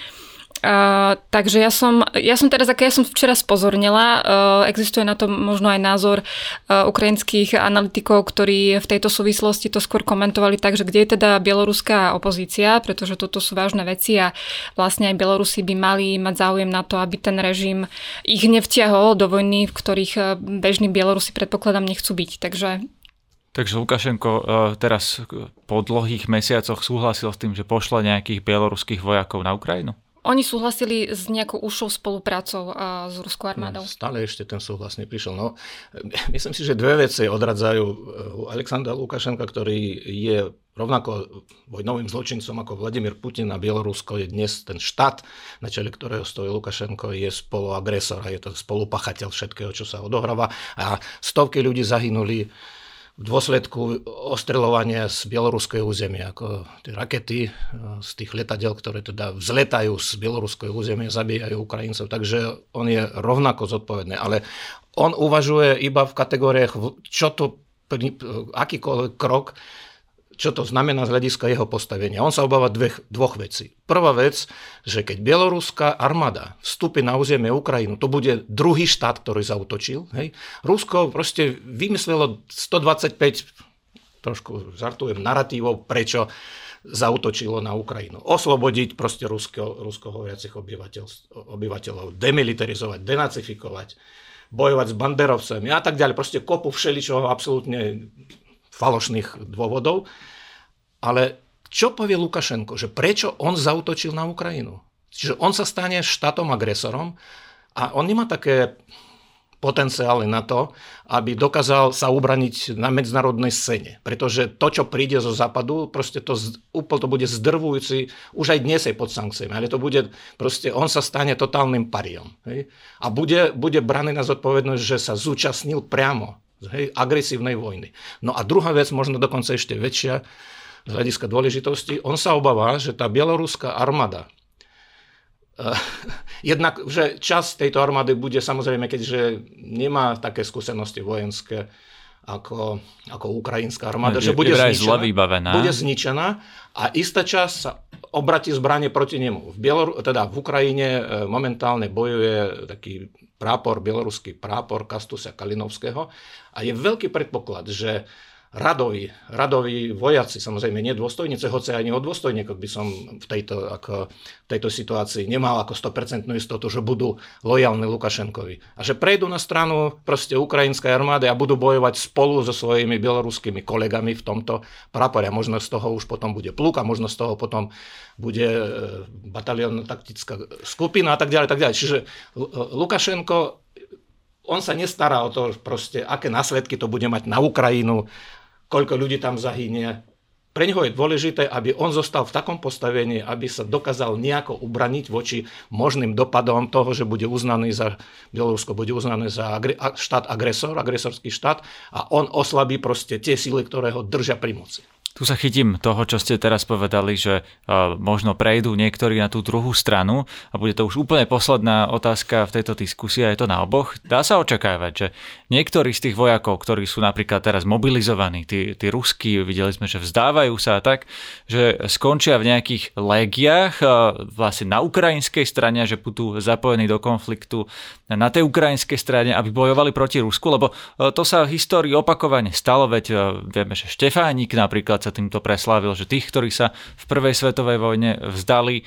Takže ja som, ja som teraz, aké ja som včera spozornila, uh, existuje na to možno aj názor uh, ukrajinských analytikov, ktorí v tejto súvislosti to skôr komentovali tak, že kde je teda bieloruská opozícia, pretože toto sú vážne veci a vlastne aj Bielorusi by mali mať záujem na to, aby ten režim ich nevťahol do vojny, v ktorých bežní Bielorusi predpokladám nechcú byť. Takže Takže Lukašenko teraz po dlhých mesiacoch súhlasil s tým, že pošle nejakých bieloruských vojakov na Ukrajinu? Oni súhlasili s nejakou užšou spoluprácou a s ruskou armádou. No, stále ešte ten súhlas neprišiel. No, myslím si, že dve veci odradzajú eh, Alexandra Lukašenka, ktorý je rovnako vojnovým zločincom ako Vladimír Putin a Bielorusko je dnes ten štát, na čele ktorého stojí Lukašenko, je spoluagresor a je to spolupachateľ všetkého, čo sa odohráva. A stovky ľudí zahynuli v dôsledku ostreľovania z bieloruského územia, ako tie rakety e, z tých letadiel, ktoré teda vzletajú z bieloruského územia, zabíjajú Ukrajincov, takže on je rovnako zodpovedný. Ale on uvažuje iba v kategóriách, čo to, akýkoľvek krok čo to znamená z hľadiska jeho postavenia. On sa obáva dve, dvoch vecí. Prvá vec, že keď bieloruská armáda vstúpi na územie Ukrajinu, to bude druhý štát, ktorý zautočil. Hej. Rusko proste vymyslelo 125, trošku žartujem, narratívov, prečo zautočilo na Ukrajinu. Oslobodiť proste rusko, ruskohoviacich obyvateľ, obyvateľov, demilitarizovať, denacifikovať, bojovať s banderovcami a tak ďalej. Proste kopu všeličoho absolútne falošných dôvodov. Ale čo povie Lukašenko? Že prečo on zautočil na Ukrajinu? Čiže on sa stane štátom agresorom a on nemá také potenciály na to, aby dokázal sa ubraniť na medzinárodnej scéne. Pretože to, čo príde zo západu, proste to úplne to bude zdrvujúci, už aj dnes je pod sankciami, ale to bude, proste on sa stane totálnym pariom. Hej? A bude, bude braný na zodpovednosť, že sa zúčastnil priamo hej, agresívnej vojny. No a druhá vec, možno dokonca ešte väčšia, z hľadiska dôležitosti, on sa obáva, že tá bieloruská armáda, uh, jednak, že čas tejto armády bude samozrejme, keďže nemá také skúsenosti vojenské, ako, ako ukrajinská armáda, že bude zničená, bude zničená a istá časť sa obratí zbranie proti nemu. V, Bieloru, teda v Ukrajine e, momentálne bojuje taký prápor, bieloruský prápor Kastusa Kalinovského a je veľký predpoklad, že radoví, radoví vojaci, samozrejme nie dôstojnice, hoci ani od dôstojníkov by som v tejto, ako, v tejto situácii nemal ako 100% istotu, že budú lojálni Lukašenkovi. A že prejdú na stranu proste ukrajinskej armády a budú bojovať spolu so svojimi bieloruskými kolegami v tomto prápore. A možno z toho už potom bude pluk a možno z toho potom bude e, batalión taktická skupina a tak ďalej, tak ďalej. Čiže Lukašenko on sa nestará o to, proste, aké následky to bude mať na Ukrajinu, koľko ľudí tam zahynie. Pre neho je dôležité, aby on zostal v takom postavení, aby sa dokázal nejako ubraniť voči možným dopadom toho, že bude uznaný za, Bielorusko bude uznané za agre, štát agresor, agresorský štát a on oslabí proste tie síly, ktoré ho držia pri moci. Tu sa chytím toho, čo ste teraz povedali, že možno prejdú niektorí na tú druhú stranu a bude to už úplne posledná otázka v tejto diskusii a je to na oboch. Dá sa očakávať, že niektorí z tých vojakov, ktorí sú napríklad teraz mobilizovaní, tí, tí ruskí, videli sme, že vzdávajú sa tak, že skončia v nejakých legiách vlastne na ukrajinskej strane, že budú zapojení do konfliktu na tej ukrajinskej strane, aby bojovali proti Rusku, lebo to sa v histórii opakovane stalo, veď vieme, že Štefánik napríklad sa sa týmto preslávil, že tých, ktorí sa v prvej svetovej vojne vzdali,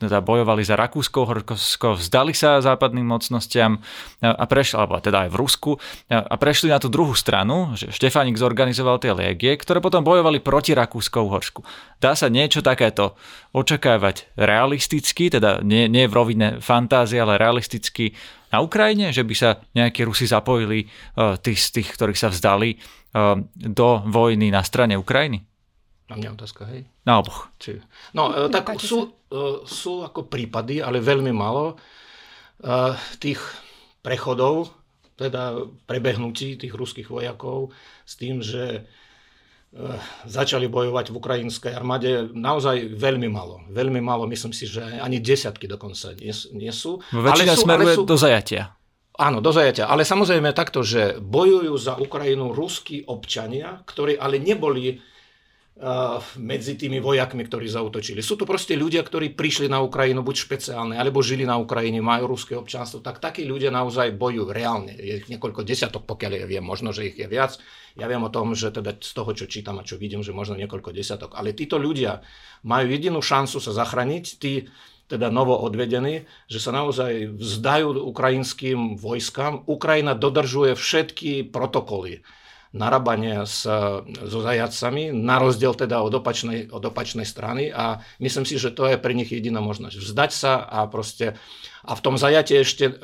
teda bojovali za Rakúsko, Horsko, vzdali sa západným mocnostiam a prešli, alebo teda aj v Rusku, a prešli na tú druhú stranu, že Štefánik zorganizoval tie légie, ktoré potom bojovali proti Rakúsko-Uhorsku. Dá sa niečo takéto očakávať realisticky, teda nie, nie v rovine fantázie, ale realisticky na Ukrajine, že by sa nejakí Rusi zapojili tých z tých, ktorí sa vzdali do vojny na strane Ukrajiny? Na mňa otázka, hej? Na oboch. Či... No, e, tak sú, e, sú ako prípady, ale veľmi málo e, tých prechodov, teda prebehnutí tých ruských vojakov s tým, že začali bojovať v ukrajinskej armáde naozaj veľmi malo. Veľmi malo, myslím si, že ani desiatky dokonca nie, nie sú. Väčšina ale sú, smeruje ale sú, do zajatia. Áno, do zajatia. Ale samozrejme takto, že bojujú za Ukrajinu ruskí občania, ktorí ale neboli medzi tými vojakmi, ktorí zautočili. Sú to proste ľudia, ktorí prišli na Ukrajinu buď špeciálne, alebo žili na Ukrajine, majú ruské občanstvo, tak takí ľudia naozaj bojujú reálne. Je ich niekoľko desiatok, pokiaľ ja viem, možno, že ich je viac. Ja viem o tom, že teda z toho, čo čítam a čo vidím, že možno niekoľko desiatok. Ale títo ľudia majú jedinú šancu sa zachrániť, tí teda novo odvedení, že sa naozaj vzdajú ukrajinským vojskám. Ukrajina dodržuje všetky protokoly narábania s, so zajacami, na rozdiel teda od opačnej, od opačnej strany a myslím si, že to je pre nich jediná možnosť. Vzdať sa a proste a v tom zajate ešte e,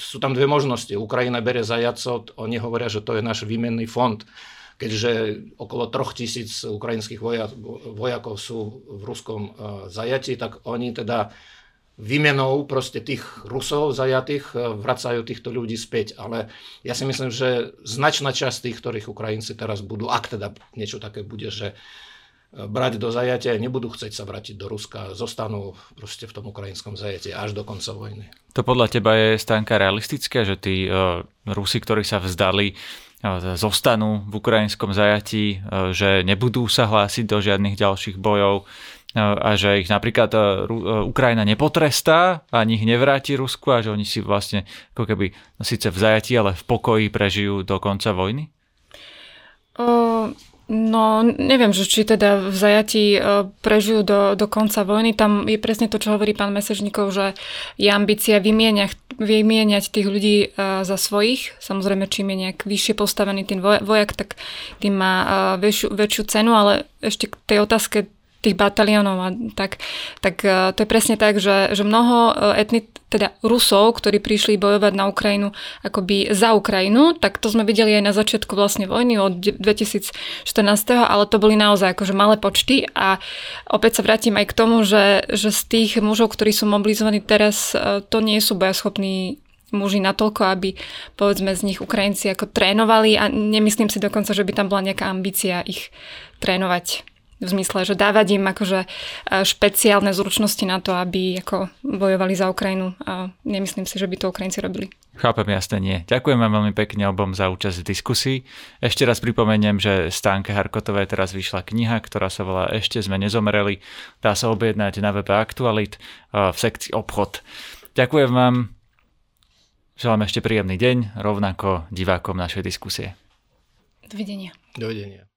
sú tam dve možnosti. Ukrajina bere zajacov, oni hovoria, že to je náš výmenný fond keďže okolo troch tisíc ukrajinských vojakov sú v ruskom e, zajati, tak oni teda výmenou proste tých Rusov zajatých e, vracajú týchto ľudí späť. Ale ja si myslím, že značná časť tých, ktorých Ukrajinci teraz budú, ak teda niečo také bude, že e, brať do zajatia, nebudú chcieť sa vrátiť do Ruska, zostanú proste v tom ukrajinskom zajate až do konca vojny. To podľa teba je stánka realistické, že tí uh, Rusi, ktorí sa vzdali, zostanú v ukrajinskom zajatí, uh, že nebudú sa hlásiť do žiadnych ďalších bojov, a že ich napríklad e, e, Ukrajina nepotrestá ani ich nevráti Rusku a že oni si vlastne ako keby no síce v zajatí, ale v pokoji prežijú do konca vojny? O, no, neviem, že či teda v zajatí e, prežijú do, do konca vojny. Tam je presne to, čo hovorí pán Mesežníkov, že je ambícia vymieňať, vymieňať tých ľudí za svojich. Samozrejme, čím je nejak vyššie postavený ten vojak, tak tým má väčšiu, väčšiu cenu, ale ešte k tej otázke tých bataliónov a tak, tak e, to je presne tak, že, že mnoho e, etnit, teda Rusov, ktorí prišli bojovať na Ukrajinu akoby za Ukrajinu, tak to sme videli aj na začiatku vlastne vojny od 2014, ale to boli naozaj akože malé počty. A opäť sa vrátim aj k tomu, že, že z tých mužov, ktorí sú mobilizovaní teraz, e, to nie sú bojaschopní muži natoľko, aby povedzme z nich Ukrajinci ako trénovali. A nemyslím si dokonca, že by tam bola nejaká ambícia ich trénovať v zmysle, že dávať im akože e, špeciálne zručnosti na to, aby ako bojovali za Ukrajinu a nemyslím si, že by to Ukrajinci robili. Chápem, jasne nie. Ďakujem vám veľmi pekne obom za účasť v diskusii. Ešte raz pripomeniem, že Stánke Harkotovej teraz vyšla kniha, ktorá sa volá Ešte sme nezomreli. Dá sa objednať na webe Aktualit e, v sekcii obchod. Ďakujem vám. Želám ešte príjemný deň, rovnako divákom našej diskusie. Dovidenia. Dovidenia.